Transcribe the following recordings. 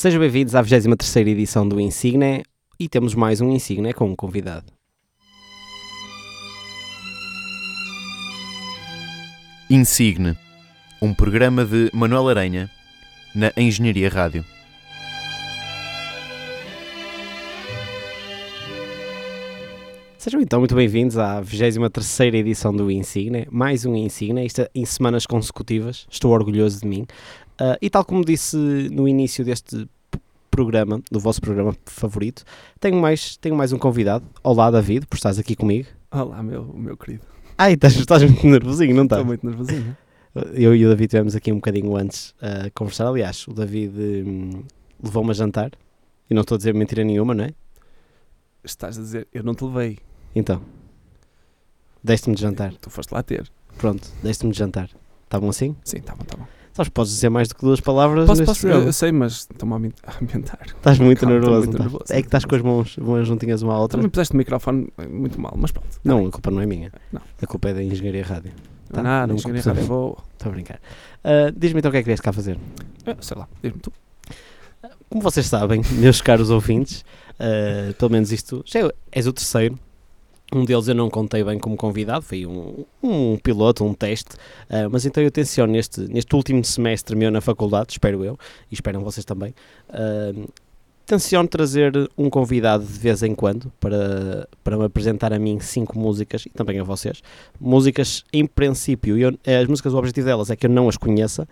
Sejam bem-vindos à 23 edição do Insigne e temos mais um Insigne com um convidado. Insigne, um programa de Manuel Aranha na Engenharia Rádio. Sejam então muito bem-vindos à 23 edição do Insigne, mais um Insigne, isto é em semanas consecutivas, estou orgulhoso de mim. Uh, e tal como disse no início deste programa, do vosso programa favorito, tenho mais, tenho mais um convidado. Olá David, por estás aqui comigo. Olá, meu, meu querido. Ai, estás, estás muito nervosinho, não estás? Estou muito nervosinho. Eu e o David tivemos aqui um bocadinho antes a conversar. Aliás, o David hum, levou-me a jantar. E não estou a dizer mentira nenhuma, não é? Estás a dizer, eu não te levei. Então, deste-me de jantar. Tu foste lá ter. Pronto, deste-me de jantar. Está bom assim? Sim, tá bom, tá bom. Sabes, podes dizer mais do que duas palavras Posso, neste posso, eu, eu sei, mas estou-me a ambi- a ambientar. Estás muito Calma, nervoso. muito não nervoso? É que estás com as mãos, mãos juntinhas uma à outra. Também puseste o microfone eh, muito mal, mas pronto. Não, a culpa não é minha. Não. A culpa é da Engenharia Rádio. Tá, Tá, Nada, não não engenharia rádio boa. Estou a brincar. Ah, Diz-me então o que é que vieste cá fazer. Eh, Sei lá, diz-me tu. Como vocês sabem, meus caros ouvintes, uh, pelo menos isto, já é- és o terceiro. Um deles eu não contei bem como convidado, foi um, um piloto, um teste, uh, mas então eu tenciono neste, neste último semestre meu na faculdade, espero eu, e esperam vocês também, uh, tenciono trazer um convidado de vez em quando para, para me apresentar a mim cinco músicas e também a vocês. Músicas, em princípio, eu, as músicas, o objetivo delas é que eu não as conheça,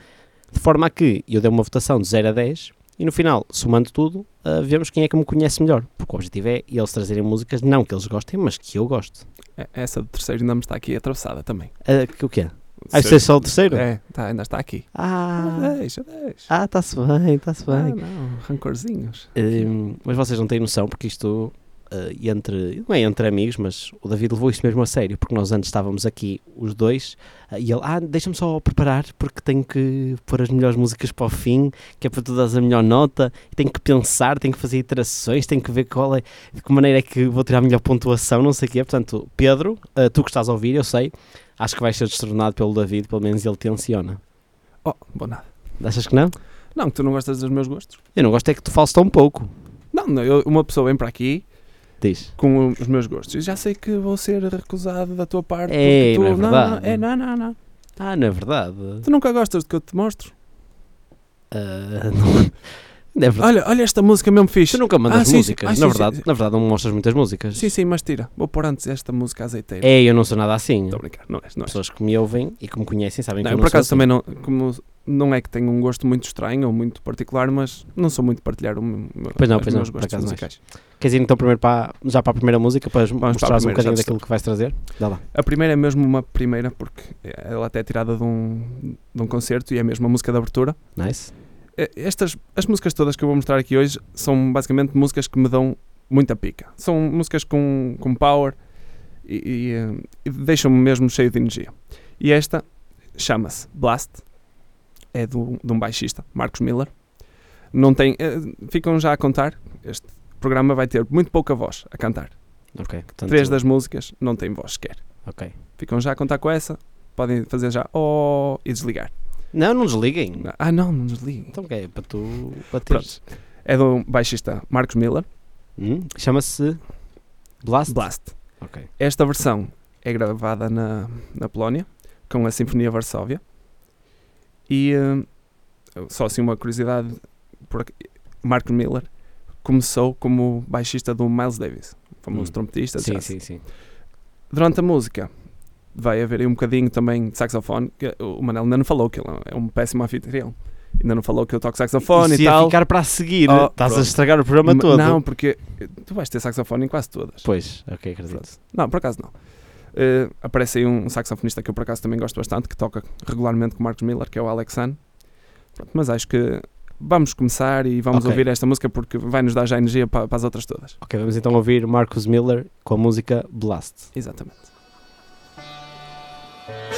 de forma a que eu dei uma votação de 0 a 10 e no final, somando tudo, uh, vemos quem é que me conhece melhor. Porque o objetivo é eles trazerem músicas, não que eles gostem, mas que eu gosto. Eh, Essa do terceiro ainda me está aqui atravessada também. Uh, que o quê? Ah, isto é só o terceiro? É, tá, ainda está aqui. Ah, deixa, deixa. ah está-se bem, está-se Ah, bem. não, rancorzinhos. Um, mas vocês não têm noção, porque isto, uh, entre, não é entre amigos, mas o David levou isto mesmo a sério, porque nós antes estávamos aqui, os dois, uh, e ele, ah, deixa-me só preparar, porque tenho que pôr as melhores músicas para o fim, que é para tu dares a melhor nota, tenho que pensar, tenho que fazer iterações, tenho que ver qual é, de que maneira é que vou tirar a melhor pontuação, não sei o quê. Portanto, Pedro, uh, tu que estás a ouvir, eu sei, acho que vais ser destronado pelo David, pelo menos ele tenciona. Oh, bom nada. Achas que não? Não, que tu não gostas dos meus gostos. Eu não gosto é que tu fales tão pouco. Não, não eu- uma pessoa vem para aqui Diz. com os meus gostos. E já sei que vou ser recusado da tua parte. Porque tu, não é não, verdade. é, não, não, não. Ah, não é verdade. Tu nunca gostas do que eu te mostro? Ah, não. É verdade. Olha, olha esta música mesmo fixe. Tu nunca mandas Ah, sim, sim. músicas. Ah, sim, na, sim, verdade, sim. na verdade, não mostras muitas músicas. Sim, sim, mas tira. Vou pôr antes esta música azeiteira. É, eu não sou nada assim. Estou a brincar, não és, não és. Pessoas que me ouvem e que me conhecem sabem Não, que eu por não sou acaso assim. também não, como não é que tenho um gosto muito estranho ou muito particular, mas não sou muito partilhar o meu, Pois não, pois não, meus por gostos acaso não és. musicais. Queres ir então primeiro para, já para a primeira música para para a mostrares um bocadinho daquilo que vais trazer? Dá lá. A primeira é mesmo uma primeira, porque ela até é tirada de um, de um concerto e é mesmo a música de abertura. Nice. Eh, Estas, as músicas todas que eu vou mostrar aqui hoje são basicamente músicas que me dão muita pica. São músicas com, com power e, e, eh, e deixam-me mesmo cheio de energia. E esta chama-se Blast, é do, de um baixista, Marcos Miller. Não tem, eh, ficam já a contar, este programa vai ter muito pouca voz a cantar. Ok. Portanto, Três das músicas não têm voz sequer. Ok. Ficam já a contar com essa, podem fazer já oh e desligar. Não, não desliguem. Ah não, não desliguem. Então o que é? Para tu bateres. Pronto. É do baixista Marcos Miller, Hum? Chama-se Blast? Blast. Ok. Esta versão é gravada na, na Polónia, com a Sinfonia Varsóvia. E eh, só assim uma curiosidade, por Mark Miller começou como baixista do Miles Davis, famoso Hum. trompetista. Sim, sim, sim. Durante a música vai haver aí um bocadinho também de saxofone, o Manel ainda não falou que ele é um péssimo anfitrião. Ainda não falou que eu toco saxofone e ia tal. ficar para a seguir. Oh, Estás a pronto. estragar o programa Ma- todo. Não, porque tu vais ter saxofone em quase todas. Pois, ok, acredito. Não, por acaso não. Eh, aparece aí um saxofonista que eu por acaso também gosto bastante, que toca regularmente com o Marcos Miller, que é o Alex. Pronto, mas acho que vamos começar e vamos Ok. ouvir esta música porque vai nos dar já energia para, para as outras todas. Ok, vamos então ouvir Marcus Miller com a música Blast. Exatamente. Bye.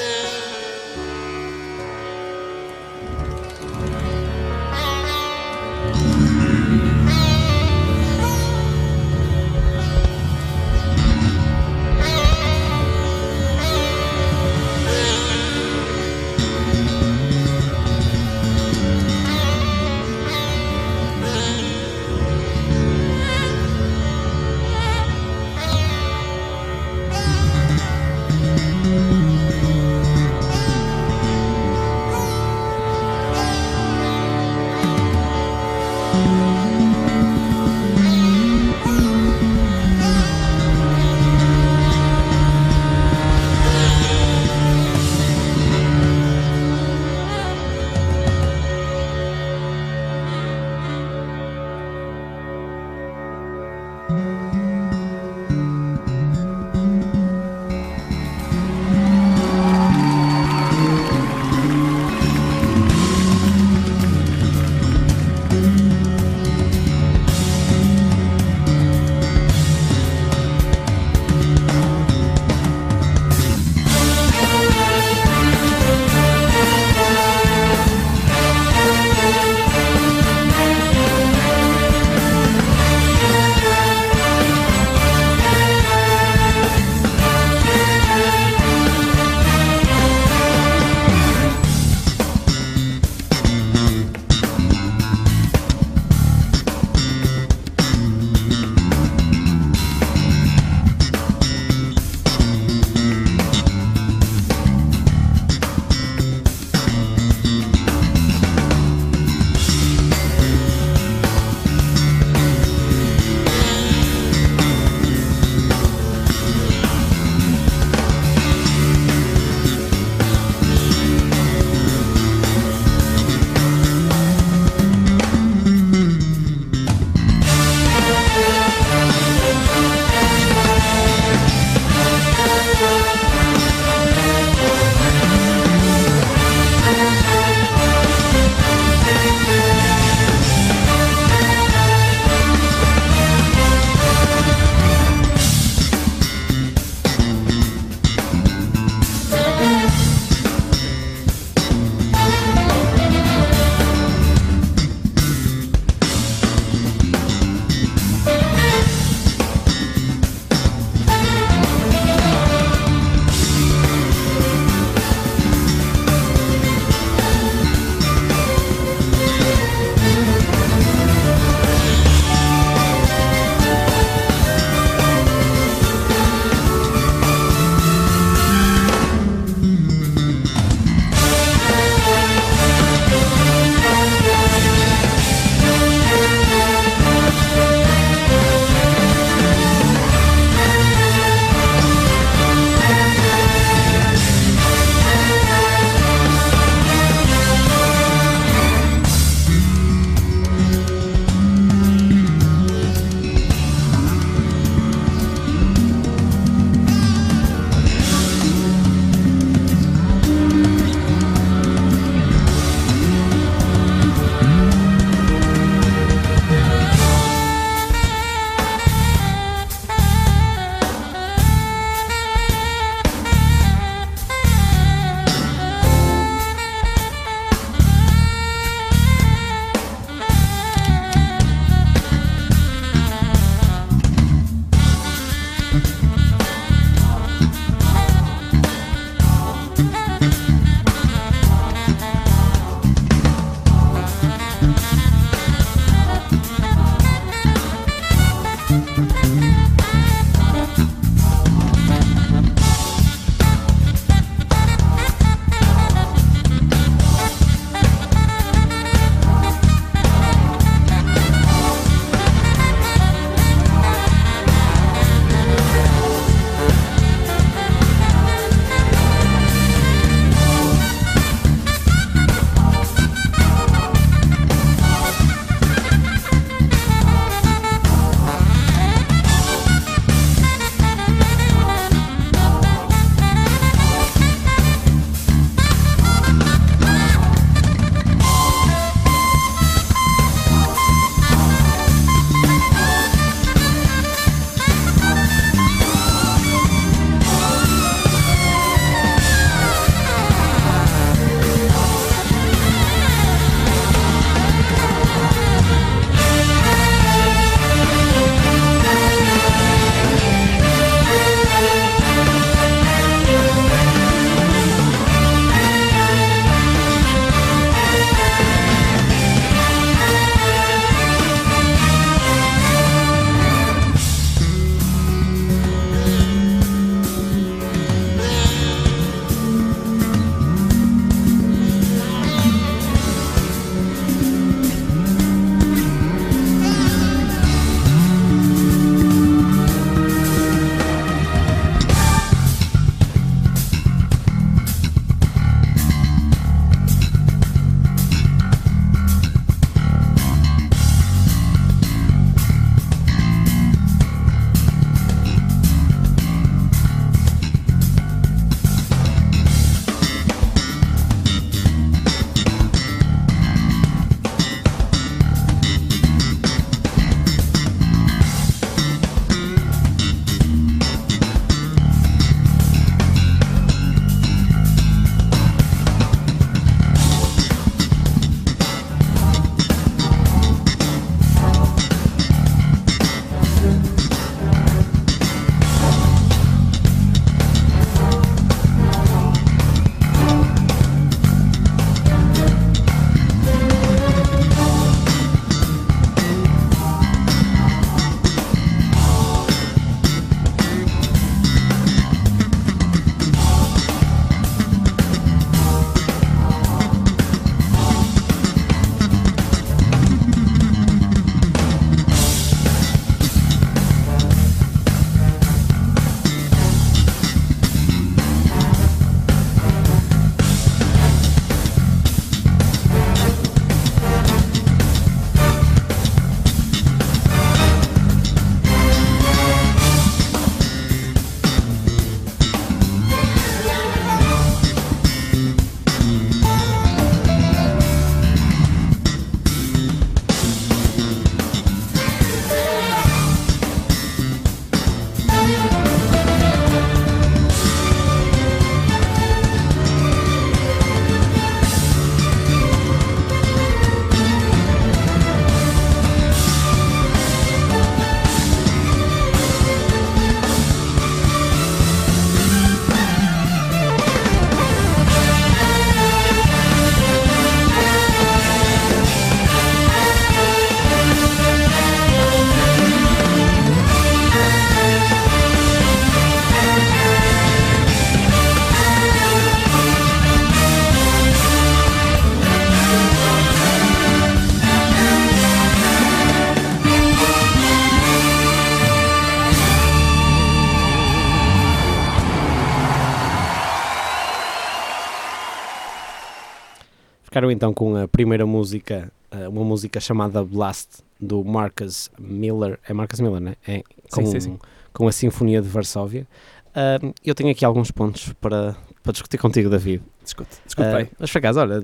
Ficaram então com a primeira música, uh, uma música chamada Blast, do Marcus Miller. É Marcus Miller, né? É, com, Sim, sim, sim. com a Sinfonia de Varsóvia. Uh, eu tenho aqui alguns pontos para, para discutir contigo, David. Discute, discute Uh, mas por acaso, olha,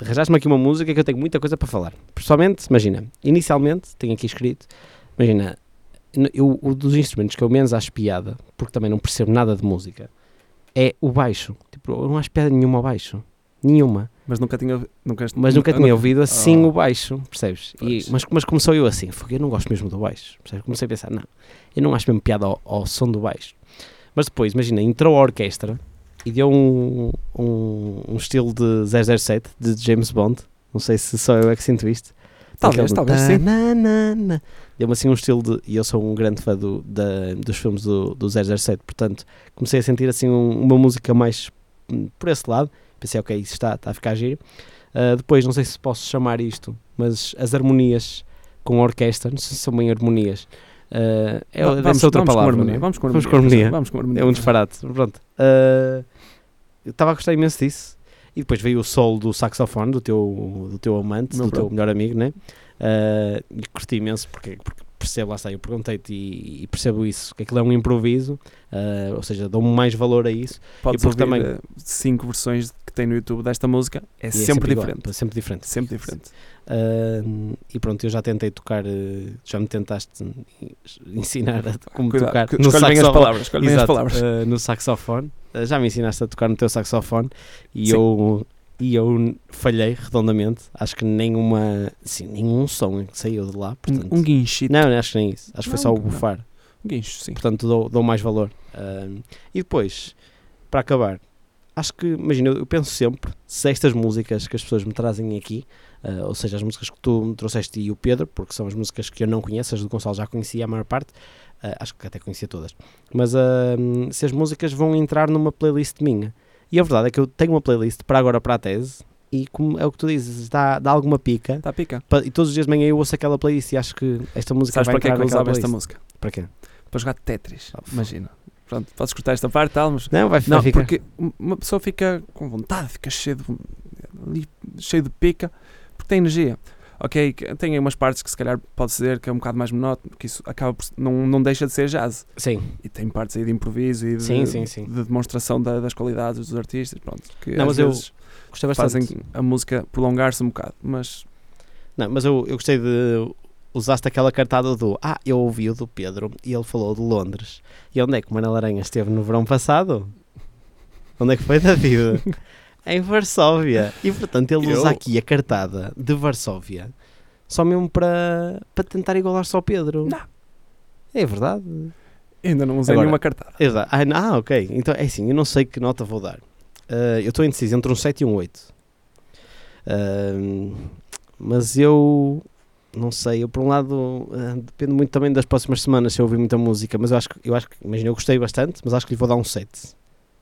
arranjaste-me aqui uma música que eu tenho muita coisa para falar. Pessoalmente, imagina, inicialmente, tenho aqui escrito, imagina, eu, o dos instrumentos que eu menos acho piada, porque também não percebo nada de música, é o baixo. Tipo, eu não acho piada nenhuma ao baixo. Nenhuma. Mas nunca tinha. Nunca, Mas nunca tinha ouvido assim Oh. o baixo, percebes? E, mas, mas começou eu assim, "Fogo, eu não gosto mesmo do baixo. Percebes? Comecei a pensar, não, eu não acho mesmo piada ao, ao som do baixo. Mas depois, imagina, entrou a orquestra e deu um, um, um estilo de 007, de James Bond. Não sei se só eu é que sinto isto. Talvez, talvez, sim. Deu-me assim um estilo de. E eu sou um grande fã do, da, dos filmes do, do 007, portanto comecei a sentir assim um- uma música mais hum, por esse lado. Pensei, ok, isso está, está a ficar giro. Uh, depois, não sei se posso chamar isto, mas as harmonias com a orquestra, não sei se são bem harmonias. Uh, é, vamos, outra vamos com palavra. harmonia. não é? Vamos com Vamos harmonia. com harmonia. Vamos com harmonia. É um disparate. Pronto. Uh, eu estava a gostar imenso disso. E depois veio o solo do saxofone, do teu, do teu amante, Meu do teu melhor amigo, né? Uh, e curti imenso porque, porque percebo, lá está, eu perguntei-te e, e percebo isso, que aquilo é um improviso, uh, ou seja, dou mais valor a isso. Podes e ouvir também- eh, cinco versões que tem no YouTube desta música. É, sempre, igual, diferente. sempre diferente. Sempre diferente. Uh, e pronto, eu já tentei tocar, uh, já me tentaste ensinar a como Cuidado, tocar no escolhe bem as palavras. Escolhe bem as Exato, palavras. uh, no saxofone. Uh, já me ensinaste a tocar no teu saxofone e Sim. eu, e eu falhei redondamente. Acho que nenhuma, assim, nenhum som saiu de lá. Portanto, Um, um guinchito. não, acho que nem isso. Acho que foi só o não. bufar. Um guincho, sim. Portanto, dou, dou mais valor. Um, e depois, para acabar, acho que, imagina, eu penso sempre se estas músicas que as pessoas me trazem aqui, uh, ou seja, as músicas que tu me trouxeste e o Pedro, porque são as músicas que eu não conheço, as do Gonçalo já conhecia a maior parte, uh, acho que até conhecia todas, mas uh, se as músicas vão entrar numa playlist minha. E a verdade é que eu tenho uma playlist para agora para a tese. E como é o que tu dizes, dá, dá alguma pica. Está pica. Pa- E todos os dias de manhã eu ouço aquela playlist e acho que esta música Sabes vai para que é que eu usava esta música? Para quê? Para jogar Tetris. F- Imagina. Pronto, podes cortar esta parte, tal, mas. Não, vai, vai Não, ficar. porque uma pessoa fica com vontade, fica cheio de, cheio de pica, porque tem energia. Ok, tem aí umas partes que se calhar pode ser que é um bocado mais monótono, porque isso acaba por, não, não deixa de ser jazz. Sim, E tem partes aí de improviso e de, Sim, sim, sim. de demonstração da- das qualidades dos artistas, pronto. Que Não, às vezes gostei bastante. fazem a música prolongar-se um bocado, mas Não, mas eu, eu gostei de. Usaste aquela cartada do Ah, eu ouvi o do Pedro e ele falou de Londres. E onde é que o Manel Aranha esteve no verão passado? Onde é que foi, David? em Varsóvia. E portanto ele Eu? usa aqui a cartada de Varsóvia só mesmo para, para tentar igualar só ao Pedro. Não. É verdade. ainda não usei Agora- nenhuma cartada. Exato. Ah, não, ah, ok. Então é assim, eu não sei que nota vou dar. Ah, eu estou indeciso entre um 7 e um 8. Ah, mas eu não sei, eu por um lado ah, depende muito também das próximas semanas se eu ouvir muita música, mas eu acho que eu acho que, imagina, eu gostei bastante, mas acho que lhe vou dar um 7.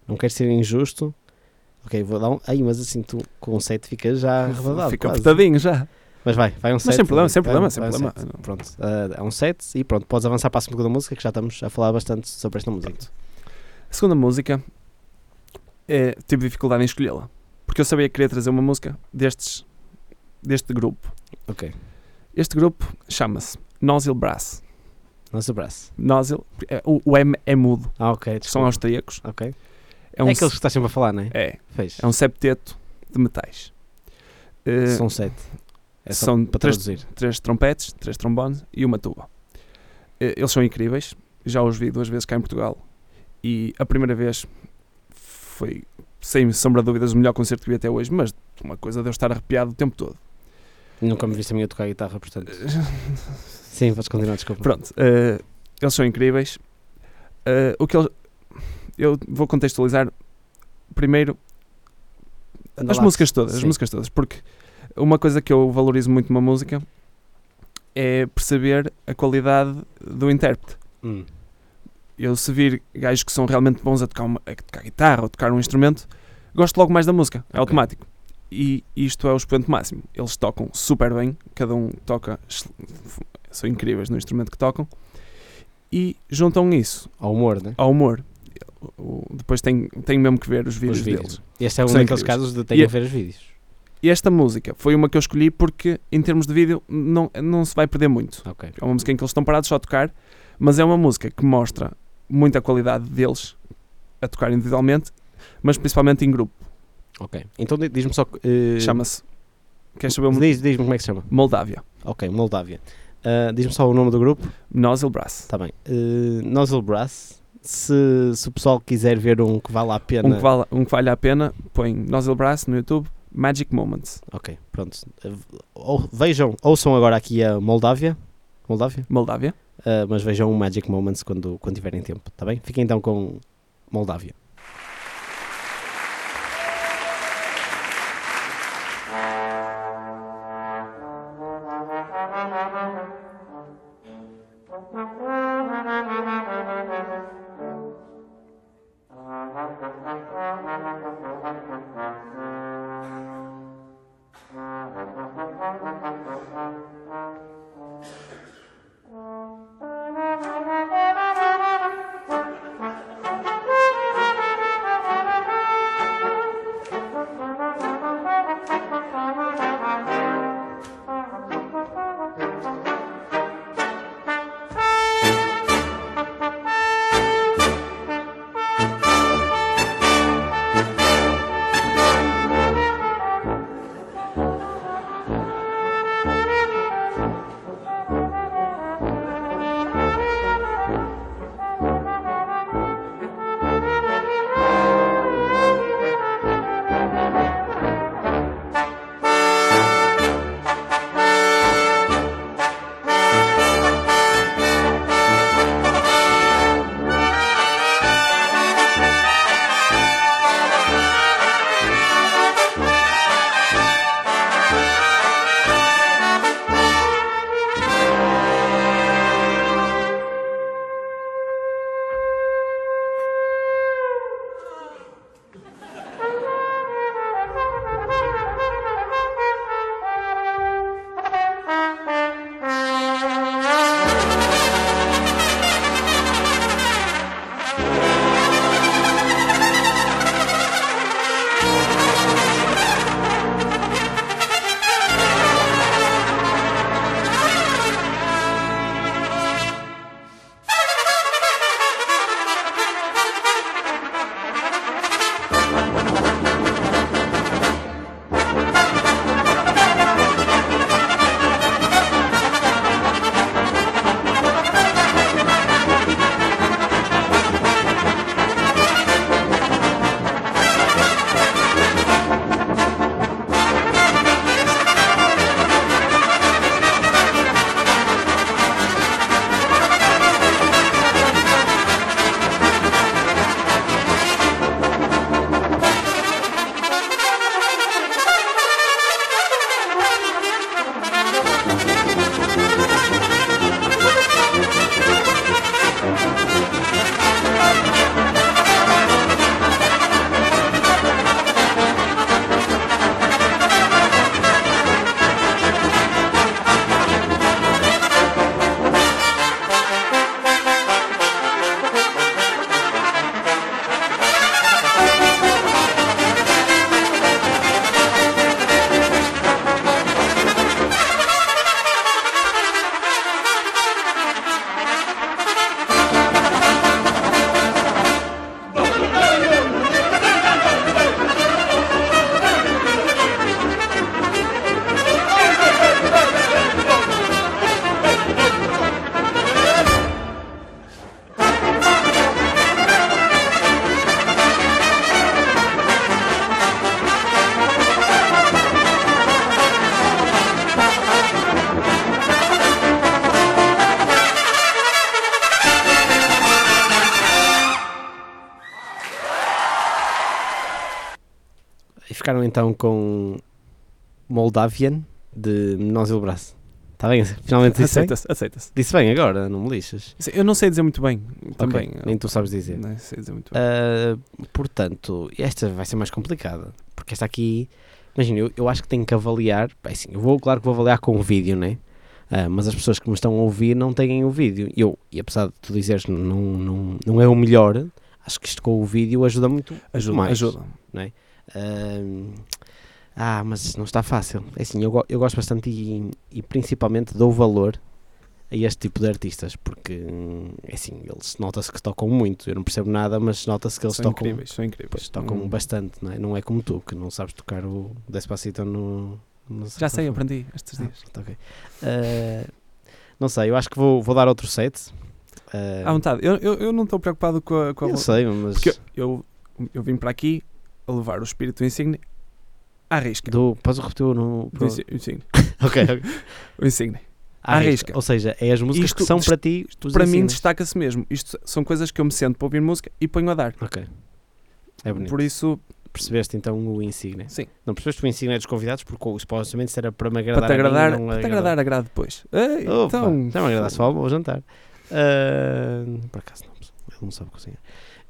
Não quero ser injusto. Ok, vou dar um. Ai, mas assim tu com um 7 ficas já arredondado. Fica quase. apertadinho já. Mas vai, vai um 7. sem problema, sem problema, vai sem um problema. sete. Pronto, ah, é um 7 e pronto, podes avançar para a segunda música que já estamos a falar bastante sobre esta música. A segunda música, é, tive dificuldade em escolhê-la. Porque eu sabia que queria trazer uma música destes, deste grupo. Ok, Este grupo chama-se Nozzle Brass. nosso abraço. Nozzle, é, o, o M é mudo, Ah, ok, são austríacos. Ok. É É, um, aqueles que estás sempre a falar, não é? é, Fez. é um septeto de metais. Eh, São sete. É são para três- traduzir. três trompetes, três trombones e uma tuba. Eh, Eles são incríveis, já os vi duas vezes cá em Portugal e a primeira vez foi, sem sombra de dúvidas, o melhor concerto que vi até hoje, mas uma coisa de eu estar arrepiado o tempo todo. Nunca me viste a mim a tocar guitarra, portanto. Sim, podes continuar, desculpa. Pronto, eh, eles são incríveis. O que eles, eu vou contextualizar primeiro Anda as lá. músicas todas, as Sim. músicas todas, porque uma coisa que eu valorizo muito numa música é perceber a qualidade do intérprete. Hum. Eu se vir gajos que são realmente bons a tocar, uma, a tocar guitarra ou tocar um instrumento, gosto logo mais da música, é Ok. automático. E isto é o expoente máximo. Eles tocam super bem, cada um toca, são incríveis no instrumento que tocam, e juntam isso Ao humor, né? ao humor. O- depois tenho, tenho mesmo que ver os vídeos, Os deles. vídeos. Este é um daqueles casos de tenho E- que ver os vídeos. E esta música foi uma que eu escolhi porque, em termos de vídeo, não, não se vai perder muito. Ok. É uma música em que eles estão parados só a tocar, mas é uma música que mostra muita qualidade deles a tocar individualmente, mas principalmente em grupo. Ok. Então di- diz-me só. eh, Chama-se. Queres saber? o- Diz- Diz-me como é que se chama. Moldávia. Ok, Moldávia. Ah, diz-me só o nome do grupo. Nozzle Brass. Está bem. Uh, Nozzle Brass. Se, se o pessoal quiser ver um que vale a pena. Um que, vale, um que vale a pena, põe Nozzle Brass no YouTube, Magic Moments. Ok, pronto. Ou- vejam, ouçam agora aqui a Moldávia. Moldávia? Moldávia. Uh, mas vejam o Magic Moments quando, quando tiverem tempo, está bem? Fiquem então com Moldávia. Ficaram então com Moldavian de Nozzle Brass. Está bem? Finalmente disse bem? Aceita-se, aceita-se. Disse bem agora, não me lixas. Sim, Eu não sei dizer muito bem. Também. Ok, nem tu sabes dizer. Não sei dizer muito bem. Ah, portanto, esta vai ser mais complicada. Porque esta aqui, imagina, eu, eu acho que tenho que avaliar. Bem, assim, eu vou, claro que vou avaliar com o vídeo, né? Ah, mas as pessoas que me estão a ouvir não têm o vídeo. Eu, e apesar de tu dizeres não, não, não é o melhor, acho que isto com o vídeo ajuda muito, Ajuda, mais. ajuda. Ahm, ah, mas não está fácil. É assim, eu, eu gosto bastante e, e principalmente dou valor a este tipo de artistas, porque hum, é assim, eles nota-se que tocam muito. Eu não percebo nada, mas nota-se que eles São tocam, incríveis, são incríveis. pois, tocam Hum. bastante, não é? Não é como tu, que não sabes tocar o Despacito no. no Já sei, aprendi estes Ah, dias. pronto, ok. Ah, não sei, eu acho que vou, vou dar outro set. Ah, À vontade, eu, eu, eu não estou preocupado com a. Com a eu sei, mas Porque eu, eu vim para aqui a levar o espírito insigne à risca. do, podes repetir o no, Do insi- insigne. Ok, ok. O insigne. À À risca. risca. Ou seja, é as músicas Isto que são para ti. os Para mim insígnios. destaca-se mesmo. Isto são coisas que eu me sento para ouvir música e ponho a dar. Ok. É bonito. Por isso, Percebeste então o insígnia? sim. Não percebeste o insígnia dos convidados porque o- supostamente isso era para me Para agradar. te a mim, agradar, não para te agradar agrade depois. Ei, Opa, então, já me agrada só ao jantar. Ah, por acaso não, ele não sabe cozinhar.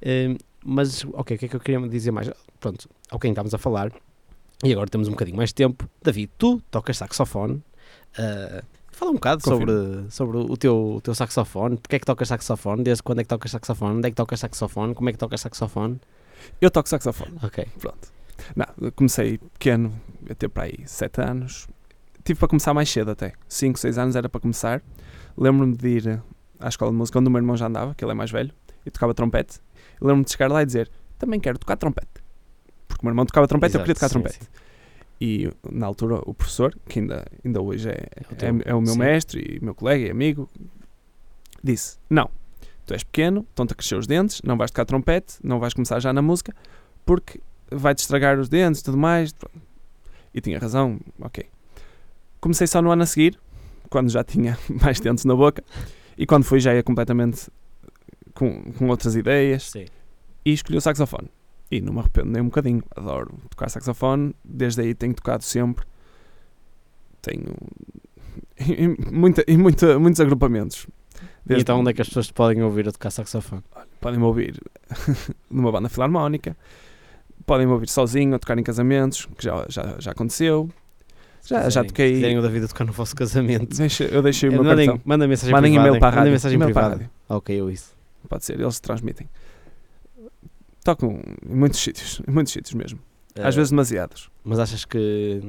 Ah, mas, ok, o que é que eu queria dizer mais? Pronto, ao quem estamos a falar, e agora temos um bocadinho mais de tempo. David, tu tocas saxofone. ah, fala um bocado sobre, Confirmo. sobre o teu, o teu saxofone. Porquê é que tocas saxofone? Desde quando é que tocas saxofone? Onde é que tocas saxofone? Como é que tocas saxofone? eu toco saxofone. Ok. Pronto. Não, comecei pequeno, ter para aí 7 anos. Tive para começar mais cedo até. 5, 6 anos era para começar. Lembro-me de ir à escola de música onde o meu irmão já andava, que ele é mais velho, e tocava trompete. E Lembro-me de chegar lá e dizer: Também quero tocar trompete. Porque o meu irmão tocava trompete, eu queria tocar Exato, sim, trompete. E na altura o professor, que ainda, ainda hoje é, o teu- é, é o meu sim. mestre e meu colega e amigo, disse: Não, tu és pequeno, estão-te a crescer os dentes, não vais tocar trompete, não vais começar já na música, porque vai-te estragar os dentes e tudo mais. E tinha razão, ok. Comecei só no ano a seguir, quando já tinha mais dentes na boca, e quando fui já ia completamente com, com outras ideias, Sim. e escolhi o saxofone. E não me arrependo nem um bocadinho, adoro tocar saxofone, desde aí tenho tocado sempre. Tenho em, muita, em muita, muitos agrupamentos. E Desde- então onde é que as pessoas te podem ouvir a tocar saxofone? Podem-me ouvir numa banda filarmónica, podem-me ouvir sozinho a tocar em casamentos, que já, já, já aconteceu. Já, já Se toquei. quiserem o David a tocar no vosso casamento. Deixa- eu deixei o Eh, meu mandem, cartão. manda mensagem Mandem privada. e-mail para a Mandem rádio. mensagem E-mail para a privada. Ok, eu isso. Pode ser, eles transmitem. Tocam em muitos sítios, em muitos sítios mesmo. Às Eh, vezes demasiados. Mas achas que.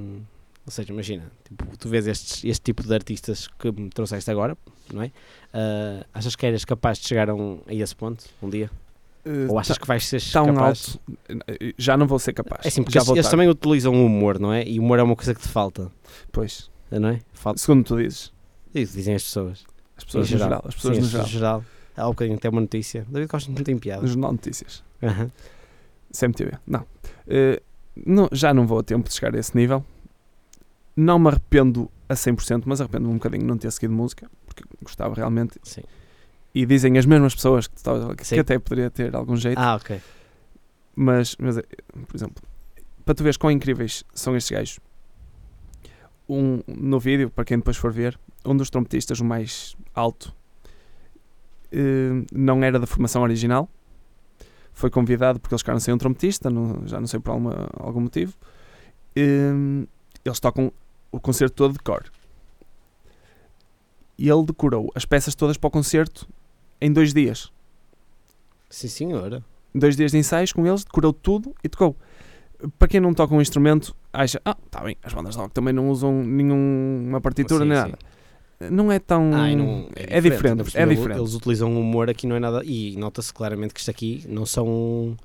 Ou seja, imagina, tipo, tu vês estes, este tipo de artistas que me trouxeste agora, não é? Ah, achas que eras capaz de chegar a, um, a esse ponto um dia? Ou achas que vais ser tão capaz? alto, já não vou ser capaz. É assim, porque eles, eles também utilizam o humor, não é? E o humor é uma coisa que te falta, Pois, não é? Falta. segundo tu dizes, Isso dizem as pessoas. as pessoas Em no geral, as pessoas Sim, no geral, geral. Há um bocadinho até uma notícia. David Costa não tem piada. jornal de notícias, Aham. CMTV, não. Eh, não. Já não vou a tempo de chegar a esse nível. Não me arrependo a 100%, mas arrependo-me um bocadinho de não ter seguido música, porque gostava realmente. Sim. E dizem as mesmas pessoas que, que, até poderia ter algum jeito, Ah, ok. mas, mas, eh, por exemplo, para tu veres quão incríveis são estes gajos, um, no vídeo, para quem depois for ver, um dos trompetistas, o mais alto, não era da formação original. Foi convidado porque eles ficaram sem um trompetista, não- já não sei por alguma, algum motivo. Eh, eles tocam o concerto todo de cor. E ele decorou as peças todas para o concerto em dois dias. Sim, senhora. Dois dias de ensaios com eles, decorou tudo e tocou. Para quem não toca um instrumento, acha, ah, está bem, as bandas de rock também não usam nenhuma partitura Sim, nem sim. Não é tão. Ah, não- é diferente, por cima, é diferente. Eles utilizam humor aqui, não é nada. E nota-se claramente que isto aqui não são.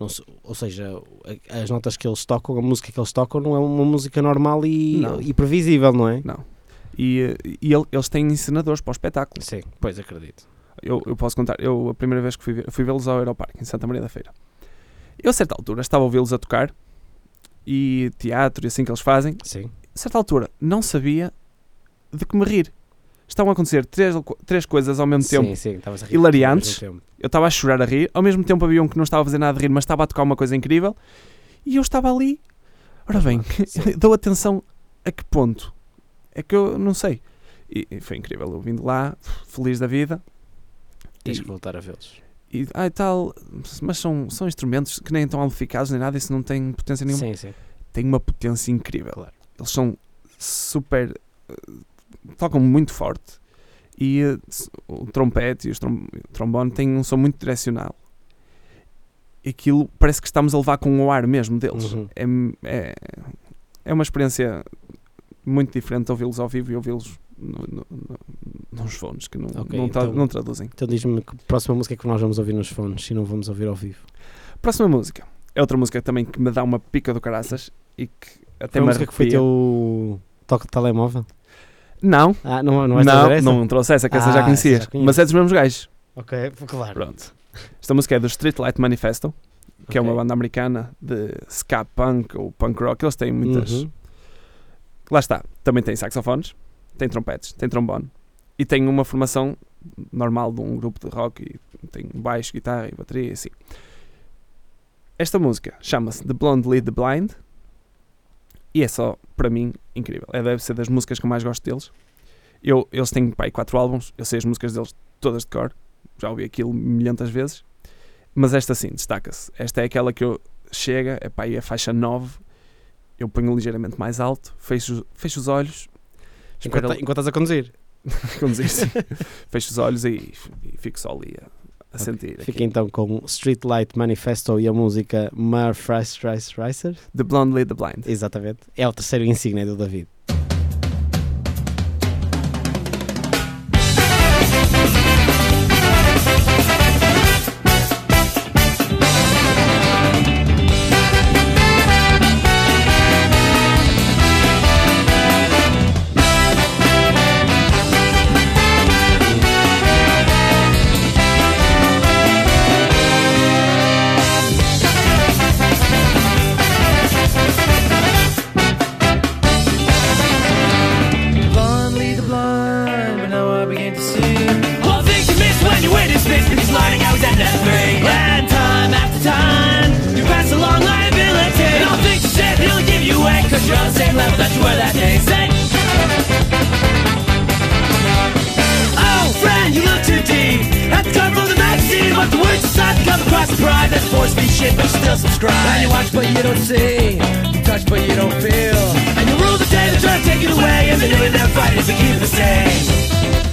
Não, ou seja, as notas que eles tocam, a música que eles tocam, não é uma música normal e, Não. e previsível, não é? Não. E, e ele- eles têm encenadores para o espetáculo. Sim, pois acredito. Eu, eu posso contar, eu a primeira vez que fui, fui vê-los ao Aeroparque, em Santa Maria da Feira. Eu a certa altura estava a ouvi-los a tocar e teatro e assim que eles fazem. Sim. A certa altura não sabia de que me rir. Estavam a acontecer três, três coisas ao mesmo tempo Sim, sim, a rir hilariantes. ao mesmo tempo. Eu estava a chorar a rir, ao mesmo tempo havia um que não estava a fazer nada de rir, mas estava a tocar uma coisa incrível, e eu estava ali. Ora bem, dou atenção a que ponto? É que eu não sei. E, e foi incrível, eu vindo lá, feliz da vida. Tens E, que voltar a vê-los. e ah, e tal, mas são, são instrumentos que nem estão amplificados nem nada, isso não tem potência nenhuma. Sim, sim. Tem uma potência incrível. Eles são super. Tocam muito forte. E eh, o trompete e trom- o trombone têm um som muito direcional. aquilo parece que estamos a levar com o ar mesmo deles. Uhum. É, é, é uma experiência muito diferente ouvi-los ao vivo e ouvi-los no, no, no, nos fones que não, Ok, não, então- não traduzem. Então diz-me que próxima música é que nós vamos ouvir nos fones e não vamos ouvir ao vivo. Próxima música é outra música também que me dá uma pica do caraças e que até Foi a me música que foi teu toque de telemóvel? Não, Ah, não, não não, essa? não trouxe essa, que essa Ah, já conhecias. já mas é dos mesmos gajos. Ok, claro. Pronto. Esta música é do Streetlight Manifesto, que é uma banda americana de ska punk ou punk rock. Eles têm muitas. Uhum. Lá está. Também tem saxofones, tem trompetes, tem trombone e tem uma formação normal de um grupo de rock e tem baixo, guitarra e bateria e assim. Esta música chama-se The Blonde Lead the Blind e é só, para mim, incrível. É, deve ser das músicas que eu mais gosto deles. Eu, eles têm pai, quatro álbuns, eu sei as músicas deles todas de cor, já ouvi aquilo milhentas vezes, mas esta sim, destaca-se. Esta é aquela que eu chega, é pá, a faixa 9, eu ponho ligeiramente mais alto, fecho, fecho os olhos, Enquanto, espero enquanto estás a conduzir. conduzir-se, fecho os olhos e, e fico só ali a, a sentir. aqui. Fica então com Streetlight Manifesto e a música Rice Ricer. The Blonde Lead the Blind. Exatamente. É o terceiro insígnia do David. Subscribe And you watch but you don't see, you touch but you don't feel. And you rule the day they try to take it away. And they're doing their fight is to keep it the same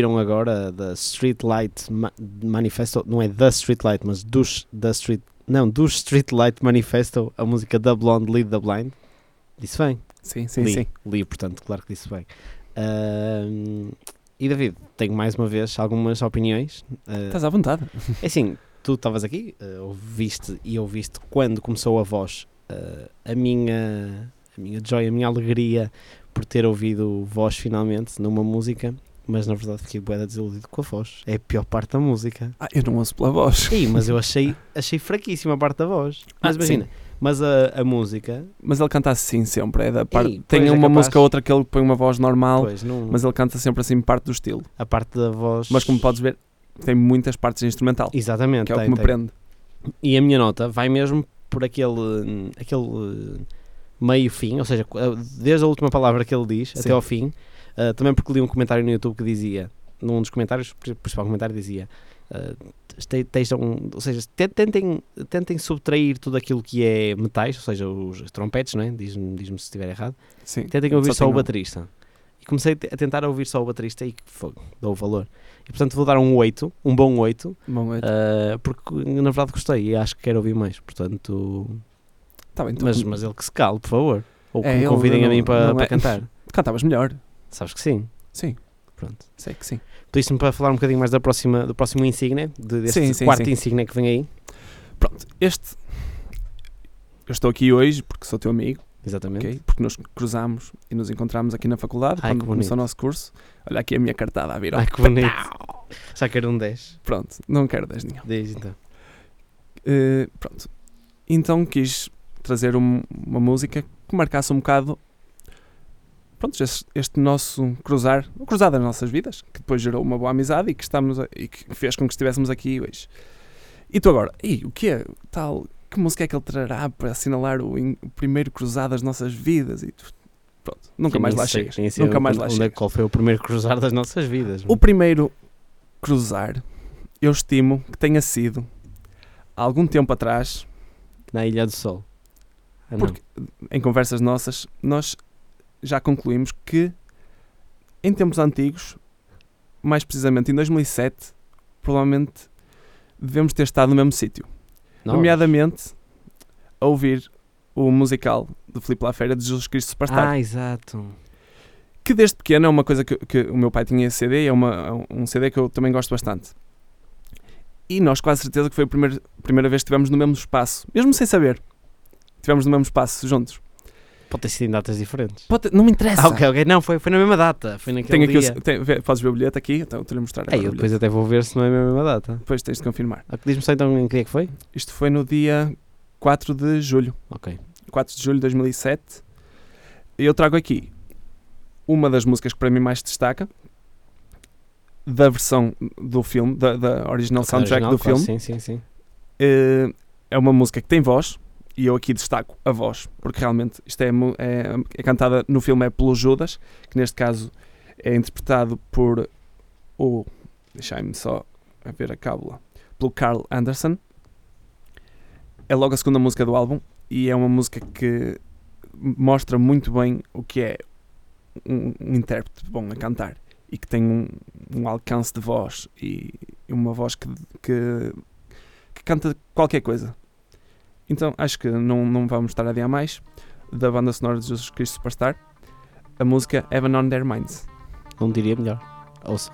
ouviram agora da Streetlight Ma- Manifesto, não é da Streetlight, mas dos da Street, não, dos Streetlight Manifesto, a música da Blonde Lead the Blind. Disse bem. Sim, sim, li, sim. li, portanto, claro que disse bem. Ahm, e David, tenho mais uma vez algumas opiniões. Ah, Estás à vontade. é assim, tu estavas aqui, ah, ouviste e ouviste quando começou a voz ah, a minha a minha joy, a minha alegria por ter ouvido voz finalmente numa música, mas na verdade fiquei bué desiludido com a voz. É a pior parte da música. Ah, eu não ouço pela voz. Ih, mas eu achei, achei fraquíssima a parte da voz. Mas Ah, imagina, mas a, a música, Mas ele canta assim sempre. É da parte... Ei, Tem é uma capaz. música ou outra que ele põe uma voz normal, pois, não, mas ele canta sempre assim parte do estilo. a parte da voz. Mas como podes ver, tem muitas partes instrumental, Exatamente, que é o tem, que me tem. prende. E a minha nota vai mesmo por aquele, aquele meio fim, ou seja, desde a última palavra que ele diz Sim. até ao fim. Uh, também porque li um comentário no YouTube que dizia, num dos comentários, o principal comentário dizia. uh, este- estejam, ou seja, te- tentem, tentem subtrair tudo aquilo que é metais, ou seja, os trompetes, não é? Diz-me diz se estiver errado. Sim. Tentem ouvir só, tem o baterista. E comecei a tentar ouvir só o baterista e fogo, dou o valor. E portanto vou dar um 8, um bom 8, Bom, é- uh, porque na verdade gostei e acho que quero ouvir mais. Portanto, tá bem, tu mas, mas ele que se cale, por favor. Ou que É, me convidem a mim para, para é- cantar. cantavas melhor. Sabes que sim. Sim, Pronto. sei que sim. Pediste-me para falar um bocadinho mais da próxima, do próximo Insigne, de, Sim, sim, quarto sim. Insigne que vem aí. Pronto, este. Eu estou aqui hoje porque sou teu amigo, Exatamente. ok? Porque nos cruzamos e nos encontramos aqui na faculdade Ai, quando começou o nosso curso. Olha aqui a minha cartada a vir. Ai que bonito. Já quero um 10. Pronto, não quero 10 nenhum. Diz então. Eh, pronto. Então quis trazer um- uma música que marcasse um bocado pronto, este, este nosso cruzar, o cruzar das nossas vidas, que depois gerou uma boa amizade e que, estamos a- e que fez com que estivéssemos aqui hoje. E tu agora, e o que é tal? Que música é que ele trará para assinalar o, in- o primeiro cruzar das nossas vidas? E tu- pronto, nunca Sim, mais lá sei- chegas. Nunca mais lá é- chegas. Qual foi o primeiro cruzar das nossas vidas? O primeiro cruzar, eu estimo que tenha sido há algum tempo atrás, Na Ilha do Sol. Ah. Porque- em conversas nossas, nós já concluímos que em tempos antigos, mais precisamente em 2007, provavelmente devemos ter estado no mesmo sítio. Nomeadamente a ouvir o musical do Filipe Lafera de Jesus Cristo Superstar. Ah, exato. que desde pequeno é uma coisa que, que o meu pai tinha CD, é uma, um CD que eu também gosto bastante. E nós quase certeza que foi a primeira, primeira vez que estivemos no mesmo espaço, mesmo sem saber. Estivemos no mesmo espaço juntos. Pode ter sido em datas diferentes. Pode não me interessa. Ah, ok, ok. Não, foi, foi na mesma data. Foi naquele Tenho aqui o- dia. tem- podes ver o bilhete aqui, então estou-lhe a mostrar agora Ei, o eu depois até vou ver se não é a mesma data. Depois tens de confirmar. Ah, Diz-me só então em que dia que foi? Isto foi no dia 4 de julho. Ok. 4 de julho de 2007. E eu trago aqui uma das músicas que para mim mais destaca da versão do filme, da, da original soundtrack Original, do claro, filme. Sim, sim, sim. Eh, é uma música que tem voz e eu aqui destaco a voz, porque realmente isto é, é, é cantada no filme é pelo Judas, que neste caso é interpretado por o deixai-me só a ver a cábula pelo Carl Anderson. É logo a segunda música do álbum e é uma música que mostra muito bem o que é um, um intérprete bom a cantar e que tem um, um alcance de voz e, e uma voz que, que que canta qualquer coisa. Então acho que não, não vamos estar a adiar mais da banda sonora de Jesus Cristo Superstar, a música Heaven on Their Minds. Não diria melhor. Ouça.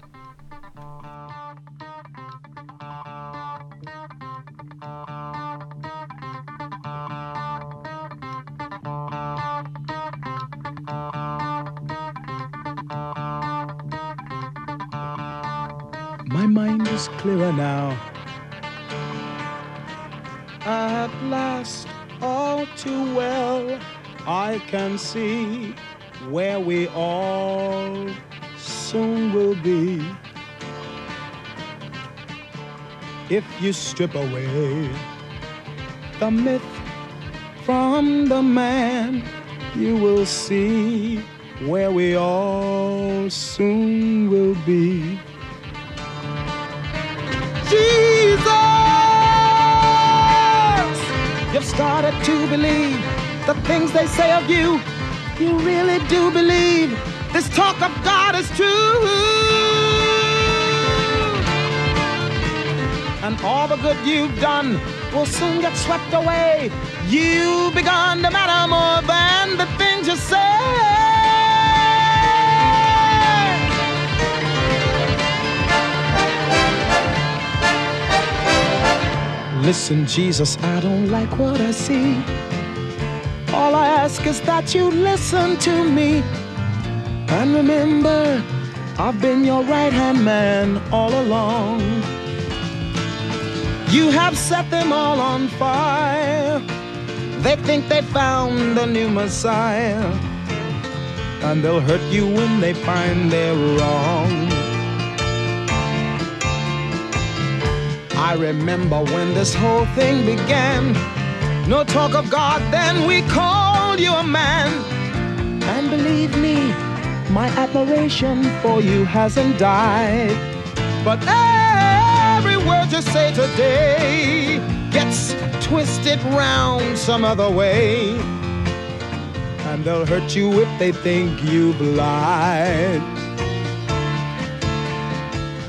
Can see where we all soon will be. If you strip away the myth from the man, you will see where we all soon will be. Jesus! You've started to believe the things they say of you. You really do believe this talk of God is true. And all the good you've done will soon get swept away. You've begun to matter more than the things you say. Listen, Jesus, I don't like what I see. All I ask is that you listen to me. And remember, I've been your right hand man all along. You have set them all on fire. They think they found a new Messiah. And they'll hurt you when they find they're wrong. I remember when this whole thing began. No talk of God, then we called you a man. And believe me, my admiration for you hasn't died. But every word you say today gets twisted round some other way. And they'll hurt you if they think you've lied.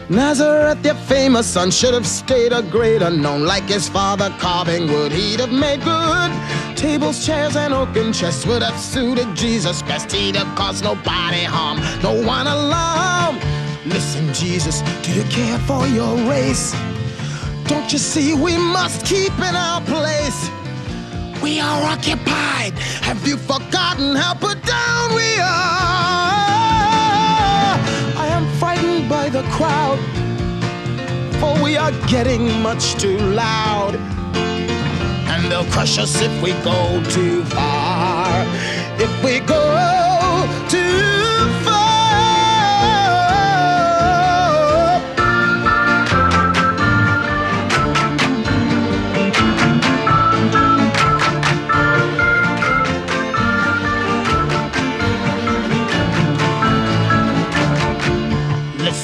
Nazareth, your famous son, should have stayed a great unknown. Like his father carving wood, he'd have made good. Tables, chairs, and oaken chests would have suited Jesus best. He'd have caused nobody harm, no one alarm. Listen, Jesus, do you care for your race? Don't you see we must keep in our place? We are occupied. Have you forgotten how put down we are? The crowd, for we are getting much too loud. And they'll crush us if we go too far. If we go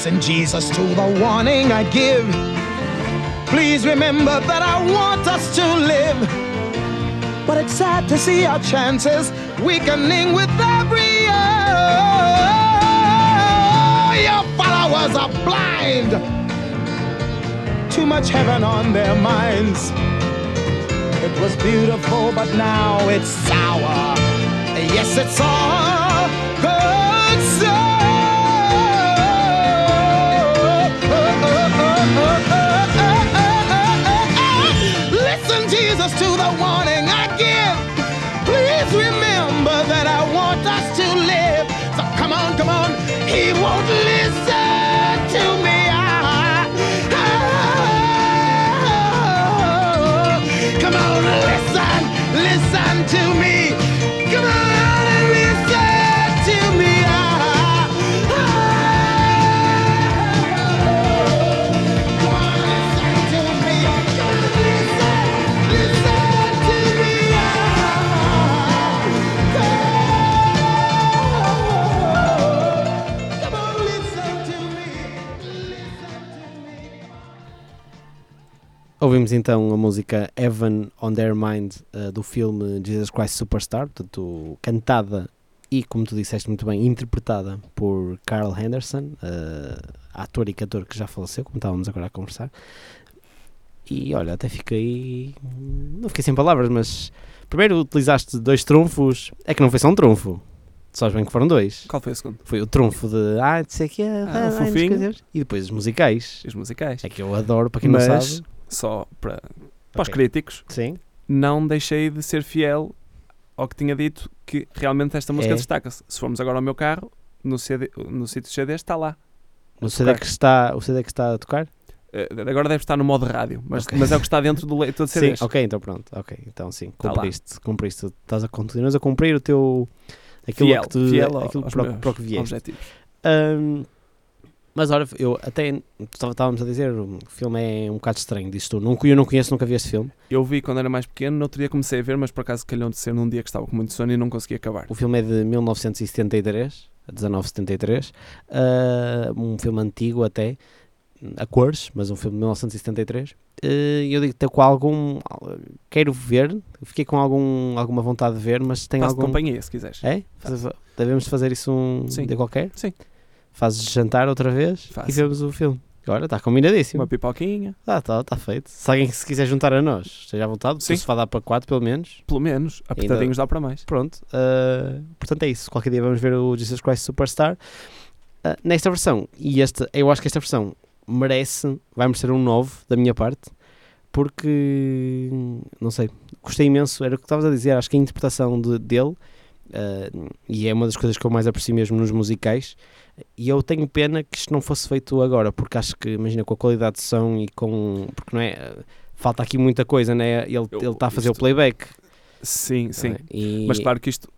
Listen, Jesus, to the warning I give. Please remember that I want us to live. But it's sad to see our chances weakening with every year. Your followers are blind. Too much heaven on their minds. It was beautiful, but now it's sour. Yes, it's all Jesus, to the warning Ouvimos então a música Heaven on Their Mind eh, do filme Jesus Christ Superstar, portanto, cantada e, como tu disseste muito bem, interpretada por Carl Henderson, eh, ator e cantor que já faleceu, como estávamos agora a conversar. E olha, até fiquei. Não fiquei sem palavras, mas primeiro utilizaste dois trunfos. É que não foi só um trunfo. Sabes bem que foram dois. Qual foi o segundo? Foi o trunfo de. Ah, de sei que é. Ah, ah, não sei fofinho. o que dizer. E depois os musicais. Os musicais. É que eu adoro, para quem não Mas- sabe. Só para, para os críticos, Sim. não deixei de ser fiel ao que tinha dito que realmente esta música É. destaca-se. Se formos agora ao meu carro, no, CD, no sítio CD está lá. O CD, tocar. que está, o CD que está a tocar? Eh, agora deve estar no modo rádio, mas, Ok. mas é o que está dentro do leitor de CDs. Sim, ok, então pronto. Ok, então sim, Tá lá. cumpriste. cumpriste. Estás a, continuas a cumprir o teu. Aquilo Fiel, que tu, fiel aquilo para, meus para o que vieste. objetivos. Ahm, mas olha, eu até. Estávamos a dizer, o filme é um bocado estranho, dizes tu. Não, eu não conheço, nunca vi este filme. Eu vi quando era mais pequeno, no outro dia comecei a ver, mas por acaso calhou de ser num dia que estava com muito sono e não consegui acabar. O filme é de 1973, 1973. ah, um filme antigo até, a cores, mas um filme de 1973. E eu digo até com algum. Quero ver, fiquei com algum, alguma vontade de ver, mas tem algum. companhia, se quiseres. É? Devemos fazer isso um Sim. dia qualquer? Sim. Fazes jantar outra vez Faço. e vemos o filme. Olha, está combinadíssimo. uma pipoquinha, Está tá, tá feito. Se alguém se quiser juntar a nós, esteja à vontade. Sim. Se vai dar para 4 pelo menos. pelo menos. Apertadinhos dá para mais. Pronto. ah, portanto é isso. Qualquer dia vamos ver o Jesus Christ Superstar. Ah, nesta versão, e esta, eu acho que esta versão merece, vai merecer um 9 da minha parte, porque, não sei, gostei imenso, era o que estavas a dizer, acho que a interpretação de- dele, ah, e é uma das coisas que eu mais aprecio mesmo nos musicais, e eu tenho pena que isto não fosse feito agora, porque acho que, imagina, com a qualidade de som e com, porque não é, falta aqui muita coisa, né? ele está a fazer o isto- playback, Sim, sim. é? E- Mas claro que isto,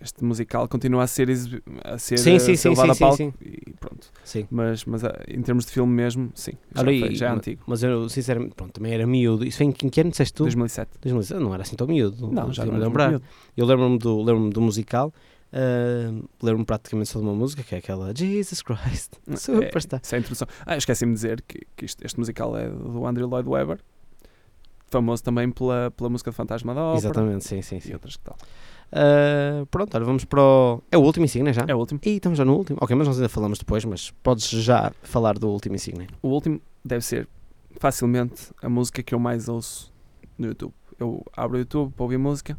este musical continua a ser, exibi- a ser, Sim, eh, sim, ser sim, sim, a palco sim, e pronto. sim. Mas, mas ah, em termos de filme mesmo, sim, já, Olha, foi- já é antigo. Mas eu, sinceramente, pronto, também era miúdo. Isso foi em que, ano disseste tu? 2007. 2017? Não era assim tão miúdo. Não, já não lembrar. miúdo. Eu lembro-me do, lembro do musical. Ah, lembro-me praticamente só de uma música, que é aquela Jesus Christ, Superstar. É, é a introdução. Ah, esqueci-me de dizer que, que isto- este musical é do Andrew Lloyd Webber, famoso também pela, pela música de Fantasma da Ópera Exatamente, sim, sim, e sim. outras que tal. Ah, pronto, olha, vamos para o... É o último insígnia já? É o último. E estamos já no último. Ok, mas nós ainda falamos depois, mas podes já falar do último insígnia. O último deve ser facilmente a música que eu mais ouço no YouTube. Eu abro o YouTube para ouvir música,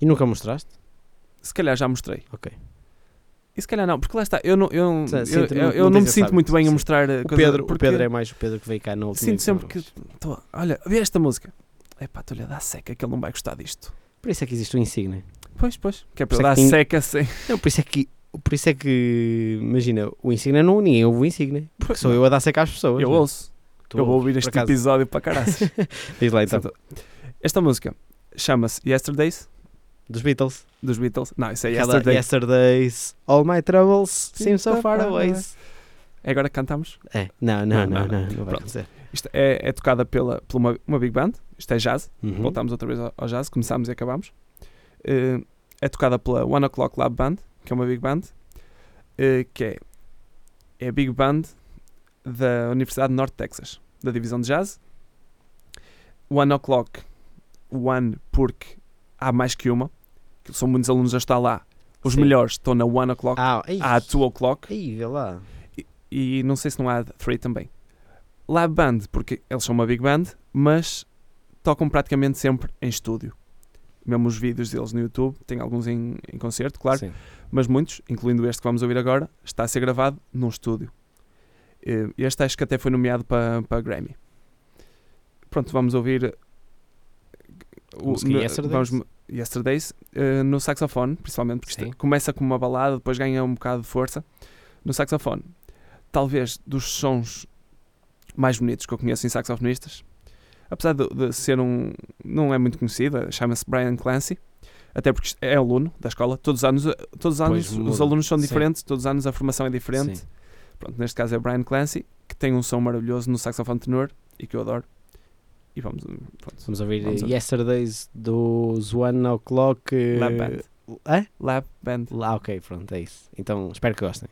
E nunca mostraste? Se calhar já mostrei. Ok. E se calhar não, porque lá está, eu não, eu, eu, eu- não- eu não não me sinto muito bem a mostrar O coisa, Pedro, o Pedro é mais o Pedro que veio cá no último sinto sempre que tô, olha, vê esta música. Epá, estou-lhe a dar seca que ele não vai gostar disto. Por isso é que existe o insígnia. Pois, pois, que é para é dar que tem- seca sem. Não, por isso é que, por isso é que imagina, o Insignia não ninguém ouve o Insignia. Porque sou eu a dar seca às pessoas. Eu não é? ouço. Tu eu vou ouvir este acaso. episódio para caraças. Diz lá então. Esta música chama-se Yesterdays, Dos Beatles. dos Beatles. Não, isso é Yesterday. Yesterdays, All My Troubles Seem So so Far far Away. away. É agora que cantamos. É, não, não, Não, não, não, vai acontecer. Isto é, é tocada pela, por uma, uma big band. Isto é jazz. Uhum. Voltámos outra vez ao, ao jazz. Começámos e acabámos. Eh, é tocada pela One O'Clock Lab Band, que é uma big band. eh, que é, é a big band da Universidade de Norte de Texas, da divisão de jazz. One O'Clock, One porque há mais que uma. que São muitos alunos a estar lá. Os Sim. melhores estão na One O'Clock. Ah, a Two O'Clock. ei, vê lá. e não sei se não há Three também. Lab Band, porque eles são uma big band, mas tocam praticamente sempre em estúdio. Mesmo os vídeos deles no YouTube, tem alguns em, em concerto, claro, Sim. mas muitos, incluindo este que vamos ouvir agora, está a ser gravado num estúdio. Eh, Este acho que até foi nomeado para, para Grammy. Pronto, vamos ouvir o, música no- Yesterdays? vamos- Yesterdays eh, no saxofone, principalmente, porque Sim. isto começa com uma balada, depois ganha um bocado de força no saxofone. Talvez dos sons mais bonitos que eu conheço em saxofonistas, apesar de, de ser um. não é muito conhecido, chama-se Brian Clancy, até porque é aluno da escola, todos os anos, todos os, anos Pois, os alunos são Sim. diferentes, todos os anos a formação é diferente. Sim. Pronto, neste caso é Brian Clancy, que tem um som maravilhoso no saxofone tenor e que eu adoro. E vamos. Pronto. Vamos ouvir Vamos. Yesterdays dos One O'Clock. eh, Lab Band. Hã? Lab Band. Lá, ok, pronto, é isso. Então espero que gostem.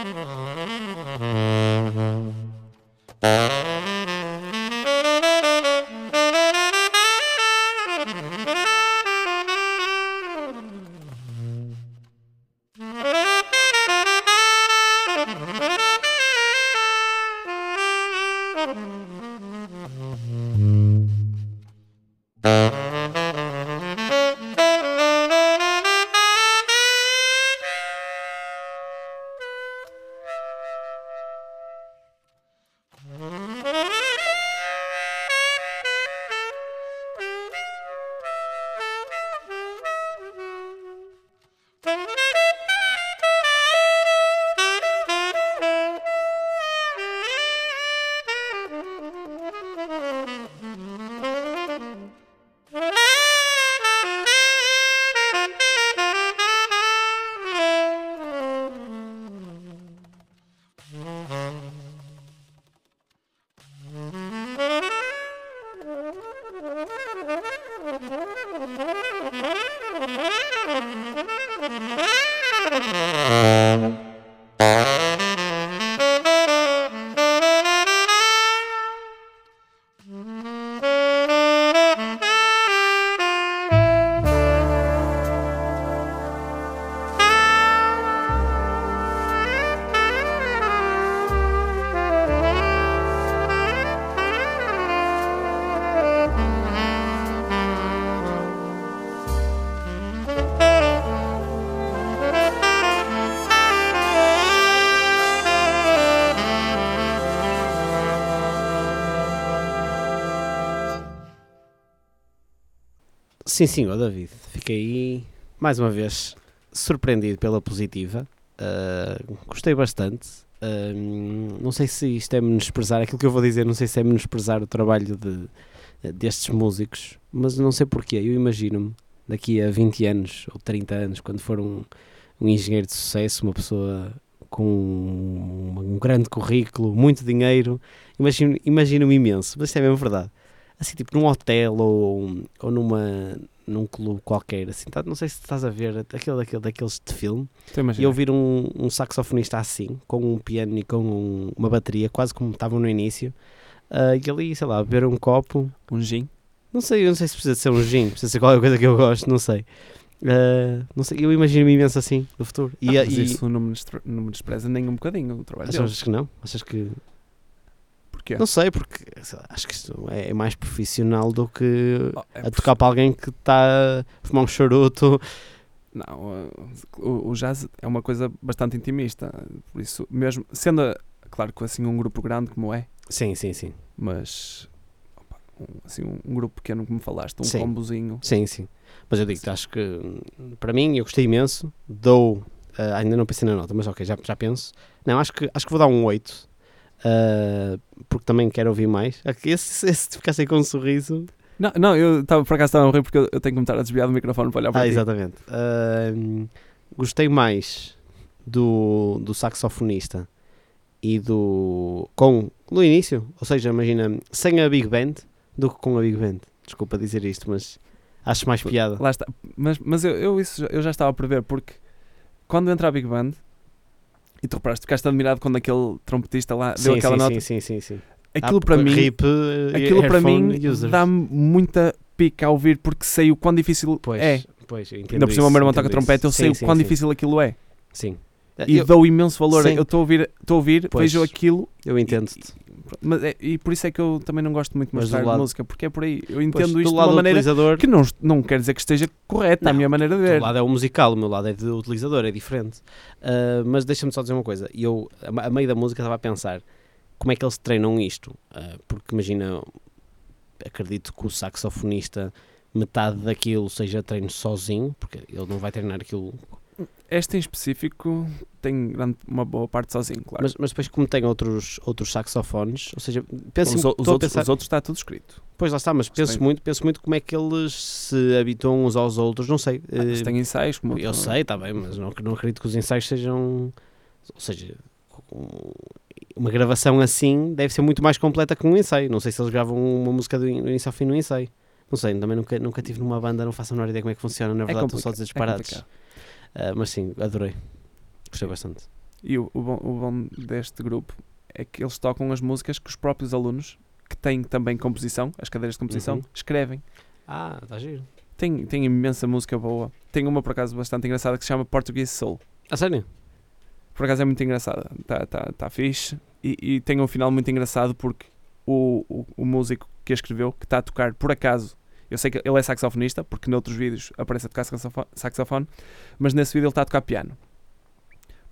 Mm-hmm. Sim, ó David. Fiquei mais uma vez surpreendido pela positiva. Uh, gostei bastante. Uh, não sei se isto é menosprezar aquilo que eu vou dizer, não sei se é menosprezar o trabalho de, destes músicos, mas não sei porquê. Eu imagino-me daqui a 20 anos ou 30 anos, quando for um, um engenheiro de sucesso, uma pessoa com um, um grande currículo, muito dinheiro, imagino- imagino-me imenso, mas isto é mesmo verdade assim, tipo num hotel ou, ou numa, num clube qualquer, assim, tá- não sei se estás a ver aquele, daquele, daqueles de filme, e ouvir um, um saxofonista assim, com um piano e com um- uma bateria, quase como estavam no início, ah, e ali, sei lá, beber um copo, Um gin. não sei, não sei se precisa de ser um gin, precisa ser qualquer coisa que eu gosto, não sei. Ah, não sei, eu imagino-me imenso assim, no futuro. E, Ah, mas e- isso não me, despreza nem um bocadinho o trabalho deles. achas que não? Achas que Porquê? Não sei, porque acho que isto é, é mais profissional do que Oh, é a tocar para alguém que está a fumar um charuto. Não, uh, o, o jazz é uma coisa bastante intimista. Por isso, mesmo sendo, uh, claro que assim um grupo grande como é, Sim, sim, sim. mas opa, um, assim, um, grupo pequeno como falaste, um Sim. combozinho. Sim, sim. Mas eu digo, acho que hum, para mim eu gostei imenso. Dou, ah, ainda não pensei na nota, mas ok, já, já penso. Não, acho que, acho que vou dar um 8. Ah, porque também quero ouvir mais. Aqui, Esse, esse ficasse aí com um sorriso. Não, não eu tava, por acaso estava a rir porque eu, eu tenho que me estar a desviar do microfone para olhar para Ah, ti. exatamente. Hum, gostei mais do, do saxofonista e do. com no início, ou seja, imagina, sem a Big Band do que com a Big Band. Desculpa dizer isto, mas acho mais piada. Lá está. Mas, mas eu, eu, isso, eu já estava a prever porque quando entra a Big Band e tu reparaste, ficaste admirado quando aquele trompetista lá deu Sim, aquela sim, nota. sim, sim, sim, sim. Aquilo Ah, para mim, RIP, eh, aquilo para mim dá-me muita pica a ouvir porque sei o quão difícil Pois, é. pois, Ainda por cima o meu irmão toca trompete, eu sei o quão difícil aquilo é. Sim. E eu, dou imenso valor. Sim. Eu estou a ouvir, estou a ouvir Pois. vejo aquilo eu entendo-te. Mas é- e por isso é que eu também não gosto muito de do mostrar lado- música, porque é por aí. Eu Pois, entendo do isto de uma do maneira utilizador, que não, não quer dizer que esteja correta a Não, minha maneira de O ver. teu lado é o musical, o meu lado é de utilizador, é diferente. Ah, mas deixa-me só dizer uma coisa. Eu, a, a meio da música, estava a pensar como é que eles treinam isto. Ah, porque imagina, acredito que o saxofonista, metade daquilo seja treino sozinho, porque ele não vai treinar aquilo. Este em específico tem uma boa parte sozinho, claro. Mas, mas depois, como tem outros, outros saxofones, ou seja, penso, os, os outros, pensar, os outros está tudo escrito. pois lá está, mas penso muito, penso muito como é que eles se habituam uns aos outros, não sei. Ah, Eles eh, têm ensaios como Eu sei, está bem, mas não, não acredito que os ensaios sejam. Ou seja, uma gravação assim deve ser muito mais completa que um ensaio. Não sei se eles gravam uma música do in- do início ao fim no ensaio. Não sei, também nunca, nunca tive numa banda, não faço a menor ideia como é que funciona. Na verdade, estou só a dizer complica- é Ah, mas sim, adorei. Gostei bastante. E o, o, bom, o bom deste grupo é que eles tocam as músicas que os próprios alunos, que têm também composição, as cadeiras de composição, Uhum. escrevem. Ah, está giro. Tem, tem imensa música boa. Tem uma, por acaso, bastante engraçada que se chama Portuguese Soul. A sério? Por acaso é muito engraçada. Está tá, tá fixe. E, e tem um final muito engraçado porque o, o, o músico que a escreveu, que está a tocar, por acaso, eu sei que ele é saxofonista, porque noutros vídeos aparece a tocar saxofo- saxofone, mas nesse vídeo ele está a tocar piano.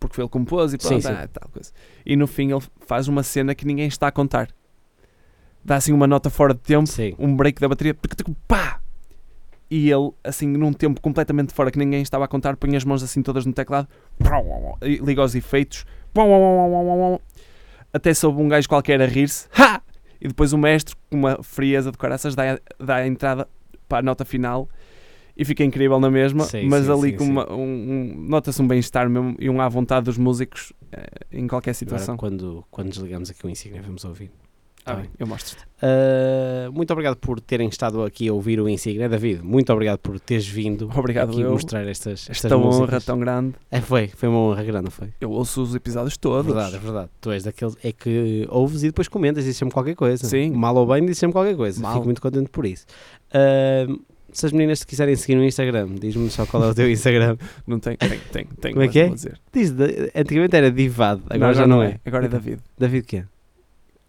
Porque foi ele que compôs e Sim, pronto, sim. ah, tal coisa. E no fim ele faz uma cena que ninguém está a contar. Dá assim uma nota fora de tempo, Sim. um break da bateria, tic, pá! E ele, assim, num tempo completamente fora que ninguém estava a contar, põe as mãos assim todas no teclado, liga os efeitos, até soube um gajo qualquer a rir-se, ha! E depois o mestre, com uma frieza de caraças, dá, a- dá a entrada para a nota final e fica incrível na mesma, Sim, mas sim, ali sim, com uma- um, um- nota-se um bem-estar mesmo e um à vontade dos músicos eh, em qualquer Agora, situação. quando, quando desligamos aqui o Insignia, vamos ouvir. Ah, tá bem, eu mostro-te. Uh, muito obrigado por terem estado aqui a ouvir o Insignia. David, muito obrigado por teres vindo Obrigado, aqui eu. mostrar estas, estas Esta honra músicas. tão grande. É, foi, foi uma honra grande, não foi? Eu ouço os episódios todos. Verdade, é verdade. Tu és daqueles é que ouves e depois comentas e dizes sempre qualquer coisa. Sim. Mal ou bem, dizes sempre qualquer coisa. Mal. Fico muito contente por isso. Uh, se as meninas te quiserem seguir no Instagram, diz-me só qual é o teu Instagram. Não tem, tem, tem, tem. Como é que é? Diz, antigamente era Divado, agora já não, é. Agora é David. David quê?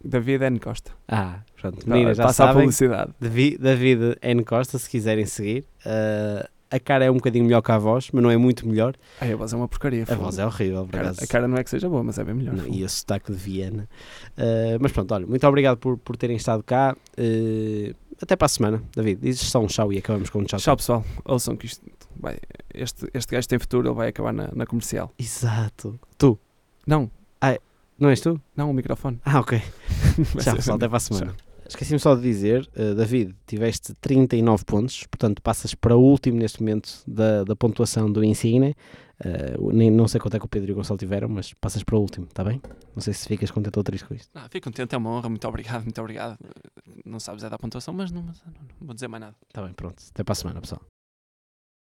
David N. Costa. Ah, pronto. Meninas, já Passa a sabem. publicidade. David, David N. Costa, se quiserem seguir. Uh, a cara é um bocadinho melhor que a voz, mas não é muito melhor. Ai, a voz é uma porcaria. A voz é horrível, por A cara, acaso. a cara não é que seja boa, mas é bem melhor. Não, e o sotaque de Viena. Uh, mas pronto, olha, muito obrigado por, por terem estado cá. Uh, até para a semana, David. Dizes só um tchau e acabamos com um tchau. Tchau, pessoal. Ouçam que isto vai, este, este gajo tem futuro, ele vai acabar na, na comercial. Exato. Tu, Não, não és tu? não, o microfone. Ah, ok. Tchau, pessoal, até para a semana. Esqueci-me só de dizer, uh, David, tiveste 39 pontos, portanto passas para o último neste momento da, da pontuação do Insigne. Uh, nem, não sei quanto é que o Pedro e o Gonçalo tiveram, mas passas para o último, está bem? Não sei se ficas contente ou triste com isto. Ah, fico contente, é uma honra. Muito obrigado, muito obrigado. Não sabes é da pontuação, mas não, não- não vou dizer mais nada. Está bem, pronto. Até para a semana, pessoal.